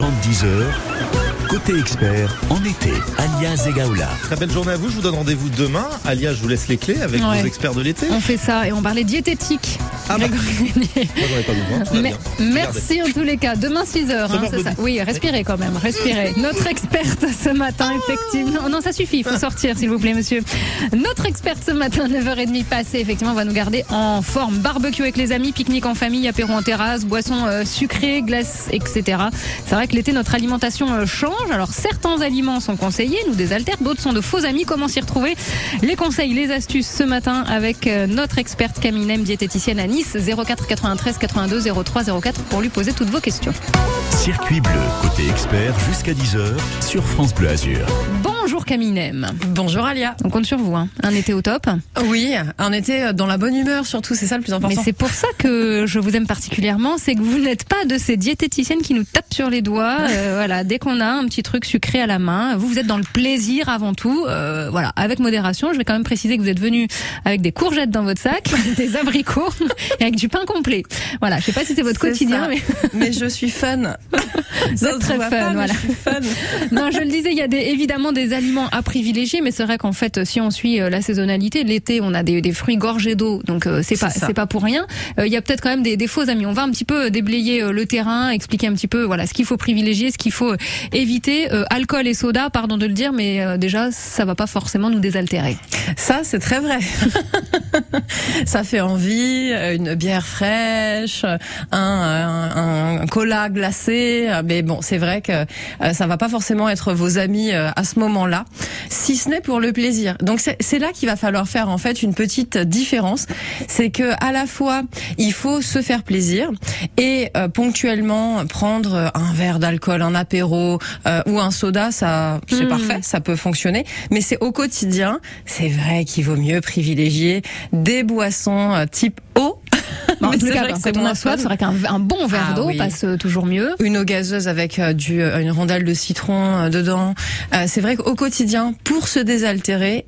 10 heures, côté expert en été, alias Egaola. Très belle journée à vous. Je vous donne rendez-vous demain. Alia, je vous laisse les clés avec Ouais. vos experts de l'été. On fait ça et on parlait diététique. Ah bah. Pas besoin. merci en tous les cas. Demain 6h, Sauveur c'est ça. Oui, respirez quand même, respirez. Notre experte ce matin, effectivement. Oh non, ça suffit, il faut sortir, s'il vous plaît, monsieur. Notre experte ce matin, 9h30 passée, effectivement, va nous garder en forme. Barbecue avec les amis, pique-nique en famille, apéro en terrasse, boissons euh, sucrées, glaces, etc. C'est vrai que l'été, notre alimentation euh, Alors, certains aliments sont conseillés, nous désaltèrent, d'autres sont de faux amis. Comment s'y retrouver? Les conseils, les astuces ce matin avec euh, notre experte Camille Nem, diététicienne à Nice, 04 93 82 03 04 pour lui poser toutes vos questions. Circuit bleu, côté expert jusqu'à 10 heures sur France Bleu Azur. Bonjour Camille Nem. Bonjour Alia. On compte sur vous. hein. Un été au top. Oui, on était dans la bonne humeur surtout, c'est ça le plus Mais important. c'est pour ça que je vous aime particulièrement, c'est que vous n'êtes pas de ces diététiciennes qui nous tapent sur les doigts. euh, voilà, dès qu'on a un petit truc sucré à la main, vous vous êtes dans le plaisir avant tout. euh, voilà, avec modération. Je vais quand même préciser que vous êtes venu avec des courgettes dans votre sac, des abricots et avec du pain complet. Voilà, je sais pas si c'est votre quotidien, ça. mais mais je suis fun. vous êtes très fun. voilà. Je suis fun. Non, je le disais, il y a des, évidemment des aliments à privilégier, mais c'est vrai qu'en fait, si on suit euh, la saisonnalité, l'été, on a des, des fruits gorgés d'eau, donc euh, c'est pas C'est pas pour rien. Euh, Il y a peut-être quand même des, des faux amis. On va un petit peu déblayer euh, le terrain, expliquer un petit peu voilà ce qu'il faut privilégier, ce qu'il faut euh, éviter. Euh, alcool et soda, pardon de le dire, mais euh, déjà ça va pas forcément nous désaltérer. Ça, c'est très vrai. ça fait envie, euh, une bière fraîche, un, un, un cola glacé. euh, Mais bon, c'est vrai que euh, ça va pas forcément être vos amis euh, à ce moment-là, si ce n'est pour le plaisir. Donc c'est là qu'il va falloir faire en fait une petite différence. C'est que à la fois il faut se faire plaisir et euh, ponctuellement prendre un verre d'alcool, un apéro euh, ou un soda, ça c'est Mhm. parfait, ça peut fonctionner. Mais c'est au quotidien, c'est vrai qu'il vaut mieux privilégier des boissons euh, type eau. Bon, en tout cas, quand on a soif, c'est vrai qu'un un bon verre Ah d'eau oui. passe euh, toujours mieux. Une eau gazeuse avec euh, du, euh, une rondelle de citron euh, dedans. Euh, c'est vrai qu'au quotidien, pour se désaltérer,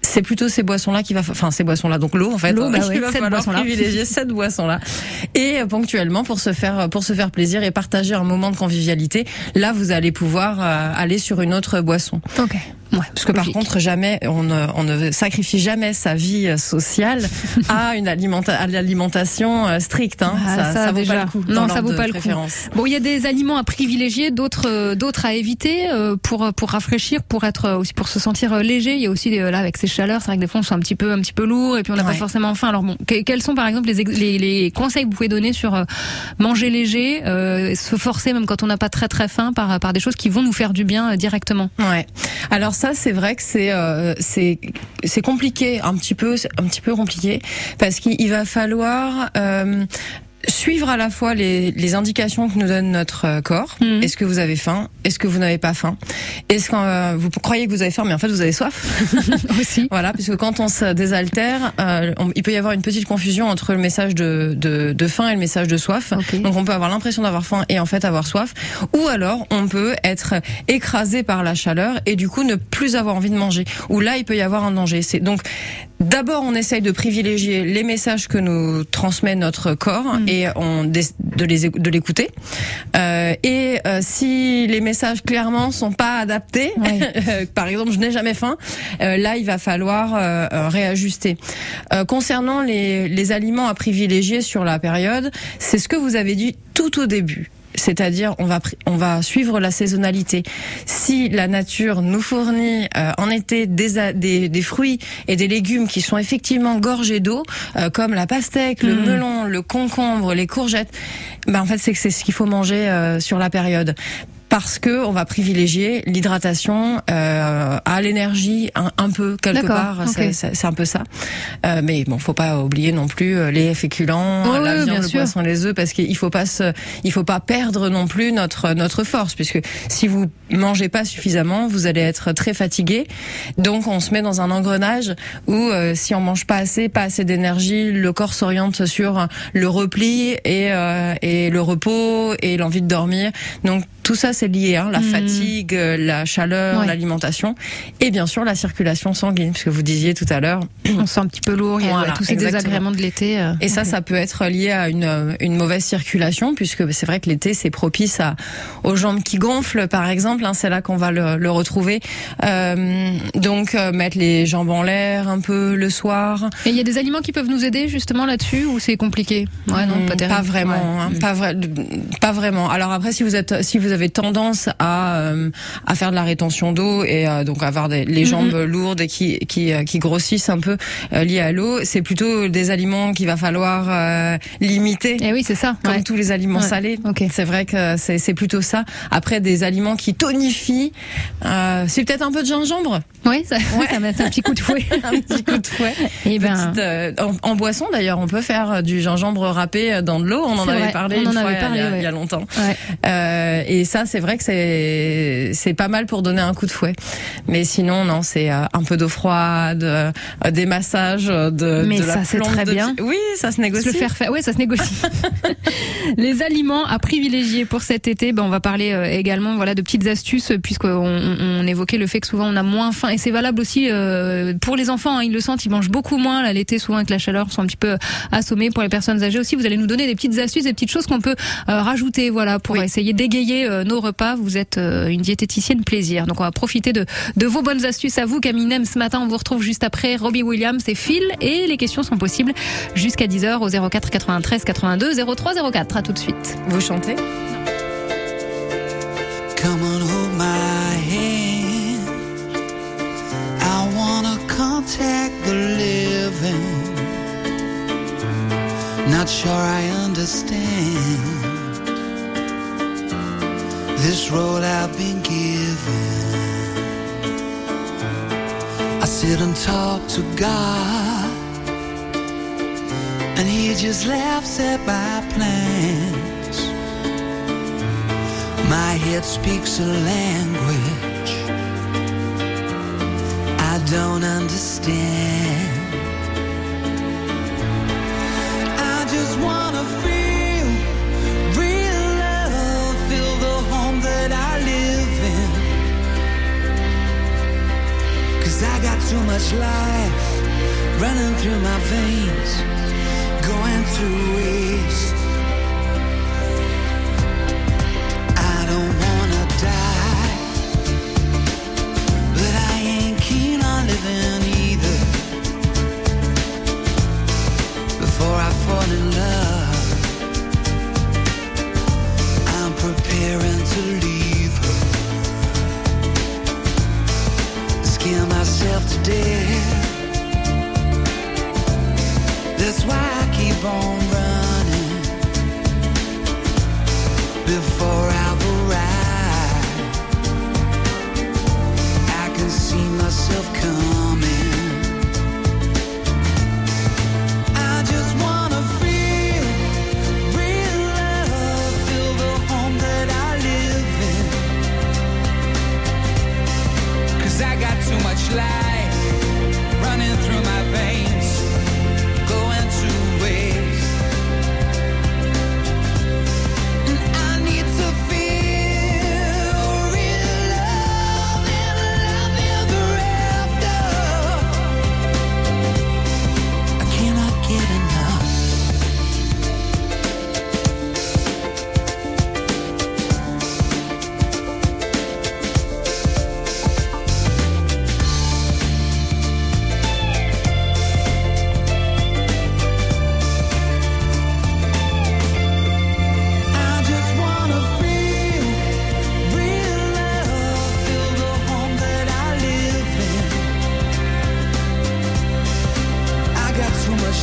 c'est plutôt ces boissons-là qui va, enfin ces boissons-là, donc l'eau en fait, L'eau, euh, bah ouais, va cette boisson-là. privilégier cette boisson-là. Et ponctuellement pour se faire pour se faire plaisir et partager un moment de convivialité, là vous allez pouvoir aller sur une autre boisson. Ok. Ouais, Parce que par contre, jamais on ne, on ne sacrifie jamais sa vie euh, sociale à une alimenta à l'alimentation euh, stricte. Hein. Ah, ça, ça, ça vaut déjà. pas le coup. Non, ça vaut pas le coup. Bon, il y a des aliments à privilégier, d'autres euh, d'autres à éviter pour pour rafraîchir, pour être aussi pour se sentir léger. Il y a aussi là avec ces chaleurs, c'est vrai que des fois on se sent un petit peu un petit peu lourd et puis on n'a pas forcément faim. Alors bon, que- quels sont par exemple les, les les conseils que vous pouvez donner sur manger léger, euh, se forcer même quand on n'a pas très très faim par par des choses qui vont nous faire du bien directement? Ouais. Alors ça, c'est vrai que c'est euh, c'est compliqué, un petit peu, un petit peu compliqué, parce qu'il il va falloir euh, suivre à la fois les, les indications que nous donne notre euh, corps. Mhm. Est-ce que vous avez faim? Est-ce que vous n'avez pas faim? Est-ce que euh, vous croyez que vous avez faim, mais en fait vous avez soif? Aussi. Voilà, puisque quand on se désaltère, euh, on- il peut y avoir une petite confusion entre le message de, de, de faim et le message de soif. Ok. Donc on peut avoir l'impression d'avoir faim et en fait avoir soif. Ou alors on peut être écrasé par la chaleur et du coup ne plus avoir envie de manger. Ou là il peut y avoir un danger. C'est donc d'abord on essaye de privilégier les messages que nous transmet notre corps Mm. et on de les écou- de l'écouter. Euh, et euh, si les messages clairement sont pas adaptés, Ouais. par exemple je n'ai jamais faim, euh, là il va falloir euh, euh, réajuster. Euh, concernant les, les aliments à privilégier sur la période, c'est ce que vous avez dit tout au début. C'est-à-dire, on va on va suivre la saisonnalité. Si la nature nous fournit euh, en été des, des des fruits et des légumes qui sont effectivement gorgés d'eau, euh, comme la pastèque, le Mm. melon, le concombre, les courgettes, ben en fait c'est c'est ce qu'il faut manger euh, sur la période parce que on va privilégier l'hydratation euh, à l'énergie un, un peu quelque part. ok. C'est- un peu ça. Euh, mais bon, faut pas oublier non plus euh, les féculents, Ouais, la viande, le sûr. poisson, les œufs, parce qu'il faut pas se, il faut pas perdre non plus notre notre force, puisque si vous mangez pas suffisamment, vous allez être très fatigué. Donc on se met dans un engrenage où euh, si on mange pas assez, pas assez d'énergie, le corps s'oriente sur le repli et euh, et le repos et l'envie de dormir. Donc tout ça c'est lié, hein, la Mhm. fatigue, euh, la chaleur, Ouais. l'alimentation, et bien sûr la circulation sanguine, puisque vous disiez tout à l'heure. On se sent un petit peu lourd, il y a Voilà, tous ces exactement. désagréments de l'été. euh. Et ça, ça peut être lié à une, euh, une mauvaise circulation, puisque c'est vrai que l'été, c'est propice à, aux jambes qui gonflent, par exemple. hein, c'est là qu'on va le, le retrouver. Euh, donc, euh, mettre les jambes en l'air un peu le soir. Et il y a des aliments qui peuvent nous aider justement là-dessus ou c'est compliqué? Ouais, non, Hmm, pas vraiment, Ouais. hein, pas, vrai, pas vraiment. Alors après, si vous êtes, si vous avez tendance à euh, à faire de la rétention d'eau et euh, donc avoir des, les jambes lourdes et qui qui euh, qui grossissent un peu euh, liées à l'eau, c'est plutôt des aliments qu'il va falloir limiter. Eh oui, c'est ça. Comme ouais. tous les aliments Ouais, salés, c'est vrai que c'est c'est plutôt ça. Après, des aliments qui tonifient, c'est peut-être un peu de gingembre, Oui, ça, ça met un petit coup de fouet. un petit coup de fouet. Et ben, Petite, euh, en, en boisson d'ailleurs, on peut faire du gingembre râpé dans de l'eau. On en avait parlé on une en fois avait il y a- parlé, il y, a, ouais. il y a longtemps. ouais. Et ça, c'est vrai que c'est c'est pas mal pour donner un coup de fouet. Mais sinon, non, c'est euh, un peu d'eau froide, euh, des massages euh, de. Mais de ça, c'est très de bien. Oui, ça se Se négocie. le faire faire, oui, ça se négocie. les aliments à privilégier pour cet été, ben on va parler également voilà de petites astuces puisqu'on on, évoquait le fait que souvent on a moins faim et c'est valable aussi pour les enfants. hein, ils le sentent, ils mangent beaucoup moins là l'été souvent avec la chaleur, ils sont un petit peu assommés. Pour les personnes âgées aussi, vous allez nous donner des petites astuces, des petites choses qu'on peut rajouter voilà pour Oui. essayer d'égayer nos repas. Vous êtes euh, une diététicienne plaisir, donc on va profiter de de vos bonnes astuces à vous. Camille Nem, ce matin, on vous retrouve juste après Robbie Williams et Phil et les questions sont possibles jusqu'à 10h au 04 93 82 03 04. À tout de suite. Vous chantez? Come on, hold my hand. I wanna contact the living. Not sure I understand this role I've been given. I sit and talk to God, and He just laughs at my plans. My head speaks a language I don't understand. Too much life running through my veins, going to waste.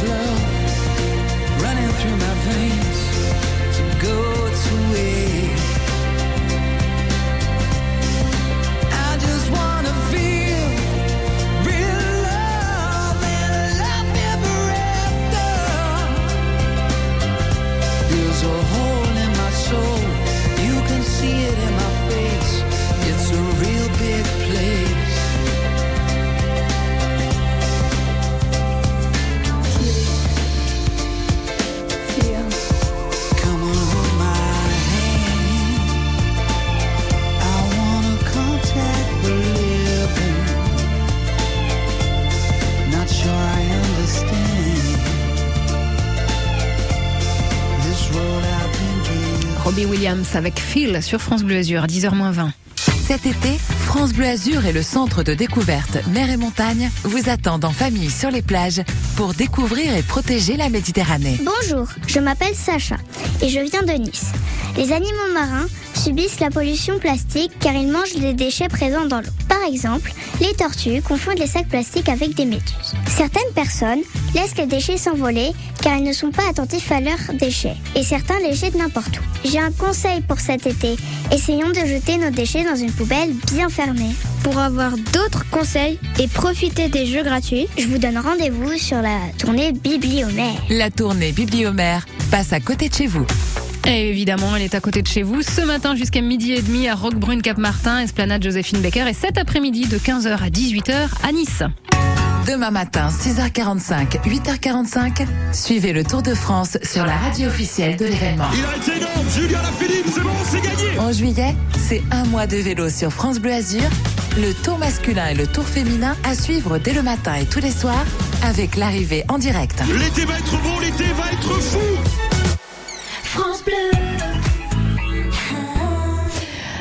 Love running through my veins Robbie Williams avec Phil sur France Bleu Azur, 10h20. Cet été, France Bleu Azur et le centre de découverte Mer et Montagne vous attendent en famille sur les plages pour découvrir et protéger la Méditerranée. Bonjour, je m'appelle Sacha et je viens de Nice. Les animaux marins subissent la pollution plastique car ils mangent les déchets présents dans l'eau. Par exemple, les tortues confondent les sacs plastiques avec des méduses. Certaines personnes laissent les déchets s'envoler car ils ne sont pas attentifs à leurs déchets et certains les jettent n'importe où. J'ai un conseil pour cet été. Essayons de jeter nos déchets dans une poubelle bien fermée. Pour avoir d'autres conseils et profiter des jeux gratuits, je vous donne rendez-vous sur la tournée Bibliomère. La tournée Bibliomère passe à côté de chez vous. Et évidemment, elle est à côté de chez vous ce matin jusqu'à midi et demi à Roquebrune Cap-Martin, Esplanade Joséphine Becker et cet après-midi de 15h à 18h à Nice. Demain matin, 6h45, 8h45, suivez le Tour de France sur la radio officielle de l'événement. Il a été énorme, Julien Lafilippe, c'est bon, c'est gagné En juillet, c'est un mois de vélo sur France Bleu Azur, le tour masculin et le tour féminin à suivre dès le matin et tous les soirs avec l'arrivée en direct. L'été va être beau, l'été va être fou France Bleu.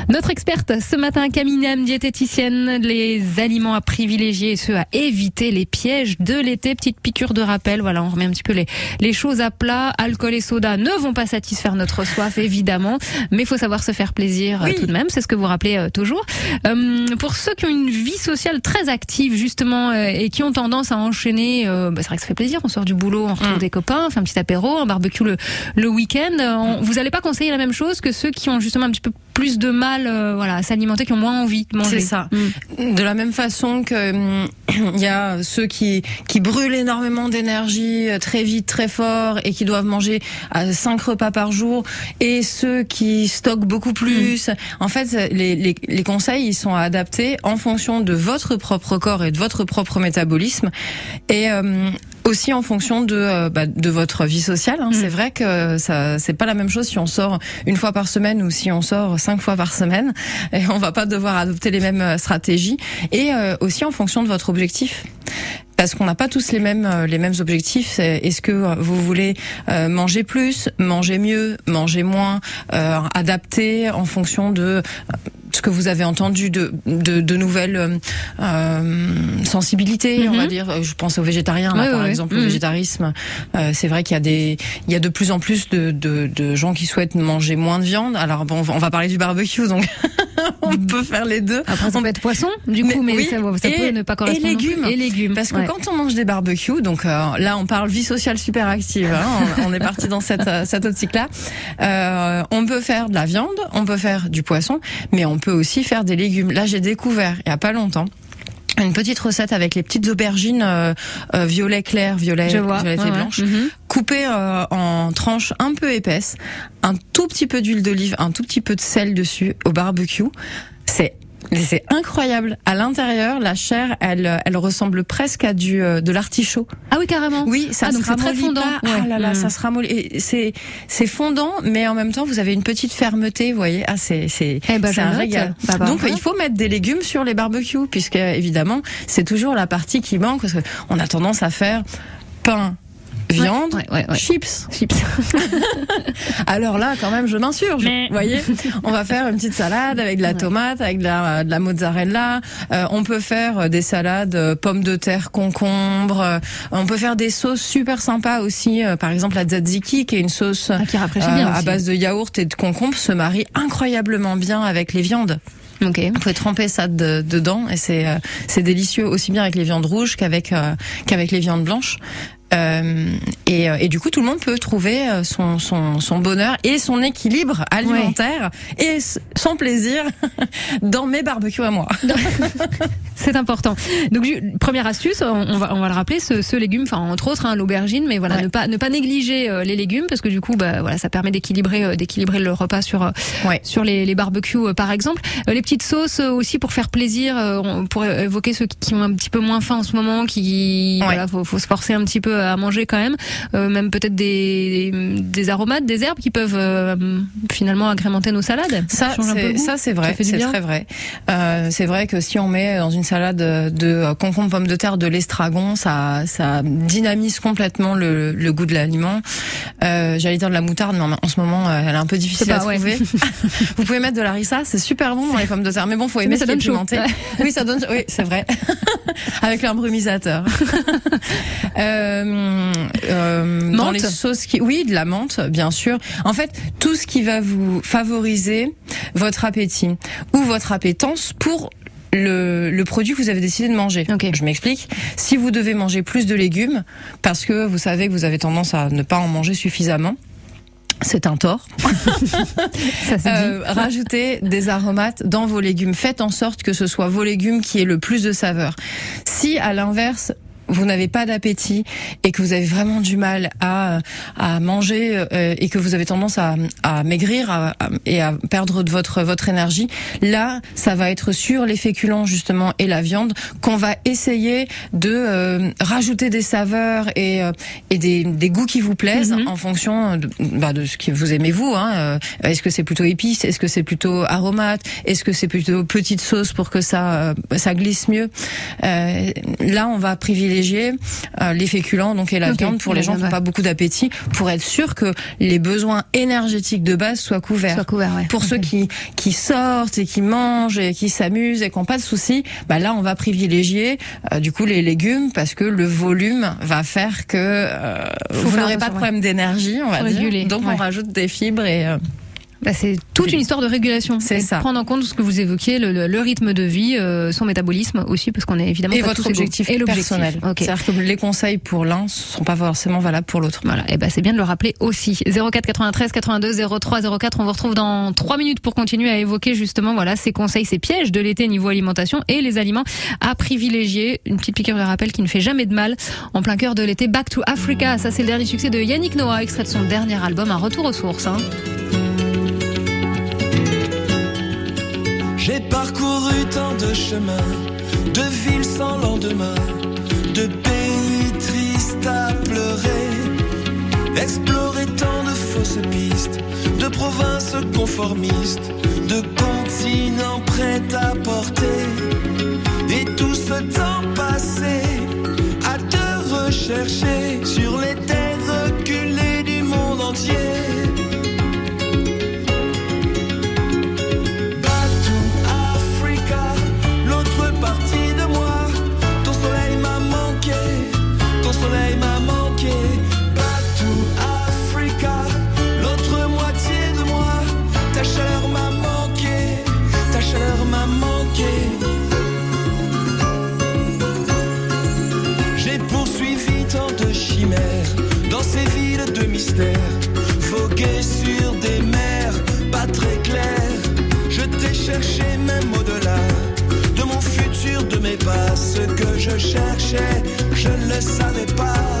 Notre experte ce matin, Camille Nem, diététicienne, les aliments à privilégier et ceux à éviter, les pièges de l'été. Petite piqûre de rappel, voilà, on remet un petit peu les, les choses à plat. Alcool et soda ne vont pas satisfaire notre soif, évidemment, mais il faut savoir se faire plaisir euh, tout de même, c'est ce que vous rappelez euh, toujours. Euh, pour ceux qui ont une vie sociale très active, justement, euh, et qui ont tendance à enchaîner, bah, c'est vrai que ça fait plaisir, on sort du boulot, on retrouve Mm. des copains, on fait un petit apéro, un barbecue le, le week-end. On- vous n'allez pas conseiller la même chose que ceux qui ont justement un petit peu plus de mal euh, voilà, à s'alimenter, qui ont moins envie de manger. C'est ça. Mm. De la même façon que il y a ceux qui qui brûlent énormément d'énergie euh, très vite, très fort et qui doivent manger à cinq repas par jour, et ceux qui stockent beaucoup plus. En fait, les, les, les conseils ils sont adaptés en fonction de votre propre corps et de votre propre métabolisme, et euh, aussi en fonction de euh, bah, de votre vie sociale. hein. Mm. C'est vrai que ça c'est pas la même chose si on sort une fois par semaine ou si on sort cinq fois par semaine. Et on va pas devoir adopter les mêmes euh, stratégies. Et euh, aussi en fonction de votre objectif. Parce qu'on n'a pas tous les mêmes euh, les mêmes objectifs. Est-ce que vous voulez manger plus, manger mieux, manger moins, euh, adapter en fonction de ce que vous avez entendu de de, de nouvelles euh, euh, sensibilités, on Mhm. va dire. Je pense aux végétariens, là, par exemple, le Mhm. végétarisme. Euh, c'est vrai qu'il y a des il y a de plus en plus de, de, de gens qui souhaitent manger moins de viande. Alors bon, on va- parler du barbecue, donc on peut faire les deux. Après, ça peut être poisson, du coup, mais, oui, ça, ça et- peut ne pas correspondre. et légumes. Et légumes. Parce que ouais. quand on mange des barbecues, donc euh, là on parle vie sociale super active, hein, on, on est parti dans cette, cette optique-là. Euh, on peut faire de la viande, on peut faire du poisson, mais on peut aussi faire des légumes. Là j'ai découvert il y a pas longtemps une petite recette avec les petites aubergines euh, euh, violet clair, violet, vois. violet ouais, et ouais. blanche, Mhm. coupées euh, en tranches un peu épaisses, un tout petit peu d'huile d'olive, un tout petit peu de sel dessus au barbecue. C'est c'est incroyable. À l'intérieur, la chair, elle, elle ressemble presque à du euh, de l'artichaut. Ah oui, carrément. Oui, ça Ah, se donc c'est très fondant. pas. Ouais. Ah là là, ça se ramollit. C'est c'est fondant, mais en même temps, vous avez une petite fermeté. Vous voyez, ah c'est c'est Eh ben, un régal. Bah, bah, Donc il faut mettre des légumes sur les barbecues, puisque évidemment, c'est toujours la partie qui manque parce que on a tendance à faire pain. Viande, ouais, ouais, ouais. chips. Chips. Alors là, quand même, je m'insurge. Mais- Vous voyez, on va faire une petite salade avec de la tomate, avec de la, de la mozzarella. Euh, on peut faire euh, des salades euh, pommes de terre, concombre. Euh, on peut faire des sauces super sympas aussi. euh, par exemple, la tzatziki, qui est une sauce Ah, qui rafraîchit euh, bien à base de yaourt et de concombre, se marie incroyablement bien avec les viandes. Ok. Vous pouvez tremper ça de- dedans et c'est euh, c'est délicieux aussi bien avec les viandes rouges qu'avec euh, qu'avec les viandes blanches. Euh, et, euh, et du coup, tout le monde peut trouver euh, son, son, son bonheur et son équilibre alimentaire et son plaisir dans mes barbecues à moi. C'est important. Donc, première astuce, on va, on va le rappeler, ce, ce légume, enfin, entre autres, hein, l'aubergine, mais voilà, Ouais. ne pas, ne pas négliger euh, les légumes, parce que du coup, bah, voilà, ça permet d'équilibrer, euh, d'équilibrer le repas sur, Ouais. sur les, les barbecues, par exemple. Les petites sauces aussi pour faire plaisir, pourrait évoquer ceux qui ont un petit peu moins faim en ce moment, qui, voilà, faut, faut se forcer un petit peu à manger quand même, euh, même peut-être des, des aromates, des herbes qui peuvent euh, finalement agrémenter nos salades. Ça, ça, c'est vrai, c'est très vrai. Euh, c'est vrai que si on met dans une salade de concombre, pommes de terre, de l'estragon, ça, ça dynamise complètement le, le goût de l'aliment. Euh, J'allais dire de la moutarde, mais en, ce moment, euh, elle est un peu difficile à ouais. trouver. Vous pouvez mettre de la harissa, c'est super bon dans les pommes de terre, mais bon, faut aimer ça donne pimenté. Oui, ça donne. Oui, c'est vrai. Avec l'imbrumisateur. euh, euh, dans les sauces qui, oui, de la menthe, bien sûr. En fait, tout ce qui va vous favoriser votre appétit ou votre appétence pour le, le produit que vous avez décidé de manger. Je m'explique. Si vous devez manger plus de légumes parce que vous savez que vous avez tendance à ne pas en manger suffisamment, c'est un tort. Ça, c'est dit. Euh, rajoutez des aromates dans vos légumes. Faites en sorte que ce soit vos légumes qui aient le plus de saveur. Si, à l'inverse, vous n'avez pas d'appétit et que vous avez vraiment du mal à, à manger euh, et que vous avez tendance à, à maigrir à- à- et à perdre de votre votre énergie, là, ça va être sur les féculents justement et la viande qu'on va essayer de euh, rajouter des saveurs et, euh, et des, des goûts qui vous plaisent Mhm. en fonction de, bah, de ce que vous aimez vous. Hein. Euh, Est-ce que c'est plutôt épice Est-ce que c'est plutôt aromate Est-ce que c'est plutôt petite sauce pour que ça euh, ça glisse mieux? Euh, Là, on va privilégier euh, les féculents donc et la viande pour les gens qui n'ont pas beaucoup d'appétit pour être sûr que les besoins énergétiques de base soient couverts. Soit couvert, ouais. Pour ceux qui, qui sortent et qui mangent et qui s'amusent et qui n'ont pas de soucis, bah là on va privilégier euh, du coup les légumes parce que le volume va faire que euh, vous n'aurez pas de problème d'énergie, on va Faut réguler, dire. Donc on rajoute des fibres et Bah, c'est toute une histoire de régulation. C'est ça. Prendre en compte ce que vous évoquiez, le, le- le rythme de vie, euh, son métabolisme aussi, parce qu'on est évidemment et pas votre tous objectif et personnel. C'est-à-dire que les conseils pour l'un sont pas forcément valables pour l'autre. Voilà, et ben c'est bien de le rappeler aussi. 04 93 82 03 04. On vous retrouve dans trois minutes pour continuer à évoquer justement voilà ces conseils, ces pièges de l'été niveau alimentation et les aliments à privilégier. Une petite piqûre de rappel qui ne fait jamais de mal en plein cœur de l'été. Back to Africa, ça c'est le dernier succès de Yannick Noah, extrait de son dernier album, un retour aux sources. hein. J'ai parcouru tant de chemins, de villes sans lendemain, de pays tristes à pleurer, exploré tant de fausses pistes, de provinces conformistes, de continents prêts à porter, et tout ce temps passé cherchais, je ne le savais pas.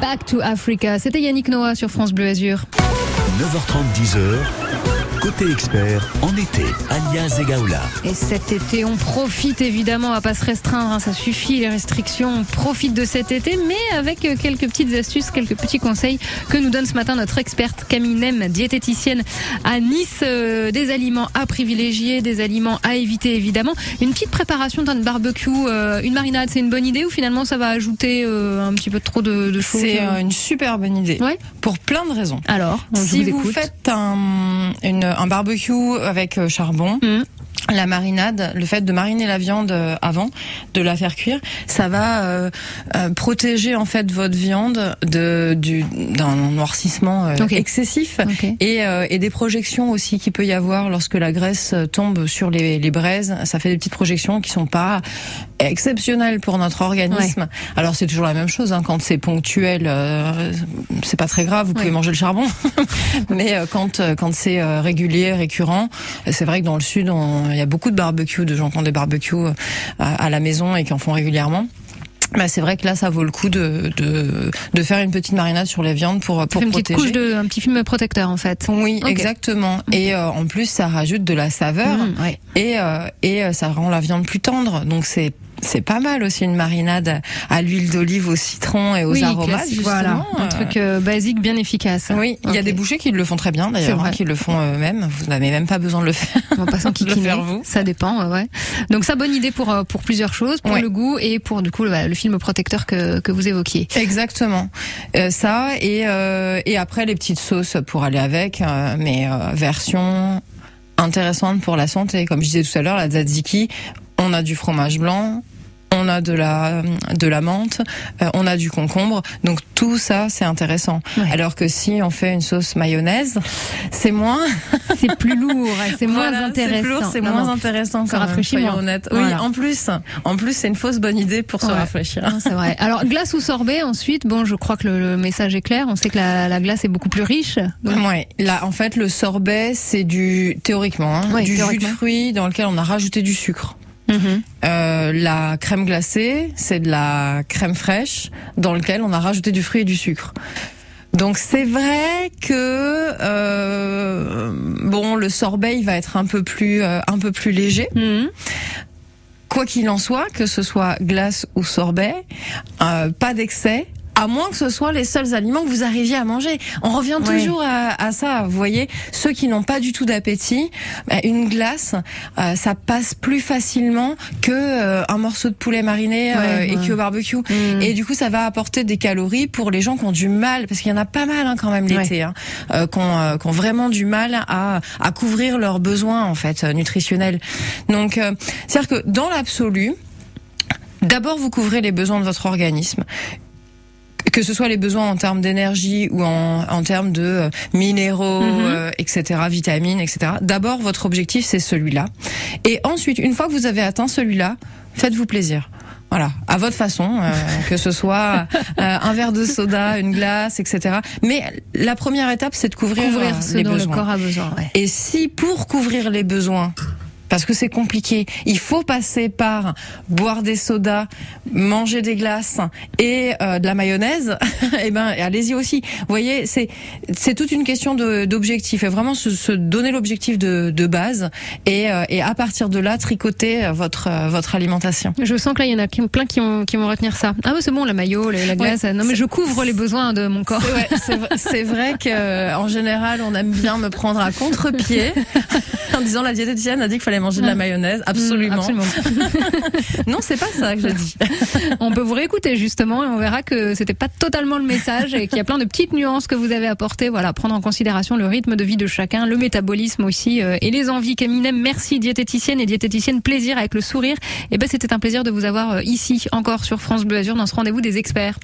Back to Africa. C'était Yannick Noah sur France Bleu Azur. 9h30, 10h. Côté expert, en été, Alia Zegaoula. Et cet été, on profite évidemment, va pas se restreindre, hein, ça suffit les restrictions. On profite de cet été, mais avec euh, quelques petites astuces, quelques petits conseils que nous donne ce matin notre experte Camille Nem, diététicienne à Nice. Euh, des aliments à privilégier, des aliments à éviter évidemment. Une petite préparation d'un barbecue, euh, une marinade, c'est une bonne idée ou finalement ça va ajouter euh, un petit peu trop de, de choses C'est une super bonne idée. Ouais. Pour plein de raisons. Alors, si vous faites un, une- un barbecue avec euh, charbon, Mhm. La marinade, le fait de mariner la viande euh, avant, de la faire cuire, ça va euh, euh, protéger en fait votre viande de du d'un noircissement euh, excessif. Et, et des projections aussi qu'il peut y avoir lorsque la graisse tombe sur les, les braises. Ça fait des petites projections qui sont pas exceptionnelles pour notre organisme. Alors c'est toujours la même chose. Hein, quand c'est ponctuel, c'est pas très grave. Vous pouvez Ouais. manger le charbon. Mais quand quand c'est régulier, récurrent, c'est vrai que dans le sud, on- y a beaucoup de barbecues, de gens qui ont des barbecues euh, à, à la maison et qui en font régulièrement. Bah, c'est vrai que là, ça vaut le coup de, de, de faire une petite marinade sur les viandes pour, pour une petite protéger. couche de, un petit film protecteur en fait. Oui, exactement. Et euh, en plus, ça rajoute de la saveur Mmh, ouais. et euh, et ça rend la viande plus tendre. Donc c'est c'est pas mal aussi une marinade à l'huile d'olive, au citron et aux oui, aromates. voilà, un Euh, truc euh, basique bien efficace. Oui, il y a des bouchers qui le font très bien d'ailleurs, hein, qui le font eux-mêmes. Vous n'avez même pas besoin de le faire. On va pas de le faire vous. Ça dépend, ouais. Donc ça, bonne idée pour euh, pour plusieurs choses, pour Ouais. le goût et pour du coup le, le film protecteur que que vous évoquiez. Exactement. Euh, ça et euh, et après les petites sauces pour aller avec, euh, mais euh, version intéressante pour la santé. Comme je disais tout à l'heure, la tzatziki, on a du fromage blanc. On a de la de la menthe, euh, on a du concombre, donc tout ça c'est intéressant. Ouais. Alors que si on fait une sauce mayonnaise, c'est moins C'est plus lourd, c'est moins intéressant. C'est moins non. intéressant. Quand même, rafraîchit soyons honnêtes. Voilà. Oui, en plus, en plus c'est une fausse bonne idée pour se rafraîchir. C'est vrai. Alors glace ou sorbet ensuite. Bon, je crois que le, le message est clair. On sait que la, la glace est beaucoup plus riche. Donc, Ouais, là en fait le sorbet c'est du théoriquement hein, Ouais, du théoriquement. jus de fruits dans lequel on a rajouté du sucre. Euh, la crème glacée c'est de la crème fraîche dans lequel on a rajouté du fruit et du sucre. Donc c'est vrai que euh, bon le sorbet il va être un peu plus euh, un peu plus léger. Mhm. Quoi qu'il en soit, que ce soit glace ou sorbet, euh, pas d'excès. À moins que ce soit les seuls aliments que vous arriviez à manger. On revient Ouais. toujours à, à ça. Vous voyez, ceux qui n'ont pas du tout d'appétit, bah, une glace, euh, ça passe plus facilement que euh, un morceau de poulet mariné euh, et ouais. cuit au barbecue. Mhm. Et du coup, ça va apporter des calories pour les gens qui ont du mal, parce qu'il y en a pas mal hein, quand même l'été, hein, euh, qui, ont, euh, qui ont vraiment du mal à, à couvrir leurs besoins en fait euh, nutritionnels. Donc, euh, c'est-à-dire que dans l'absolu, d'abord vous couvrez les besoins de votre organisme que ce soit les besoins en termes d'énergie ou en, en termes de euh, minéraux, Mhm. euh, etc., vitamines, etc. D'abord, votre objectif, c'est celui-là. Et ensuite, une fois que vous avez atteint celui-là, faites-vous plaisir. Voilà, à votre façon, euh, que ce soit euh, un verre de soda, une glace, etc. Mais la première étape, c'est de couvrir, Couvrir euh, ce les dont besoins. le corps a besoin. Ouais. Et si pour couvrir les besoins, parce que c'est compliqué, il faut passer par boire des sodas, manger des glaces et euh, de la mayonnaise, et ben allez-y aussi. Vous voyez, c'est c'est toute une question d'objectif et vraiment se, se donner l'objectif de, de base et, euh, et à partir de là tricoter euh, votre euh, votre alimentation. Je sens que là, il y en a plein qui vont, qui vont retenir ça. Ah, bah, c'est bon, la maillot, la, la glace. non, mais je couvre les besoins de mon corps. C'est vrai, vrai que en général, on aime bien me prendre à contre-pied en disant la diététicienne a dit qu'il fallait manger de la mayonnaise. Absolument. Mm, absolument. Non, c'est pas ça que je dis. On peut vous réécouter justement et on verra que c'était pas totalement le message et qu'il y a plein de petites nuances que vous avez apportées. Voilà, prendre en considération le rythme de vie de chacun, le métabolisme aussi euh, et les envies. Camille Nem, merci diététicienne et diététicienne plaisir avec le sourire. Et ben c'était un plaisir de vous avoir euh, ici encore sur France Bleu Azur dans ce rendez-vous des experts.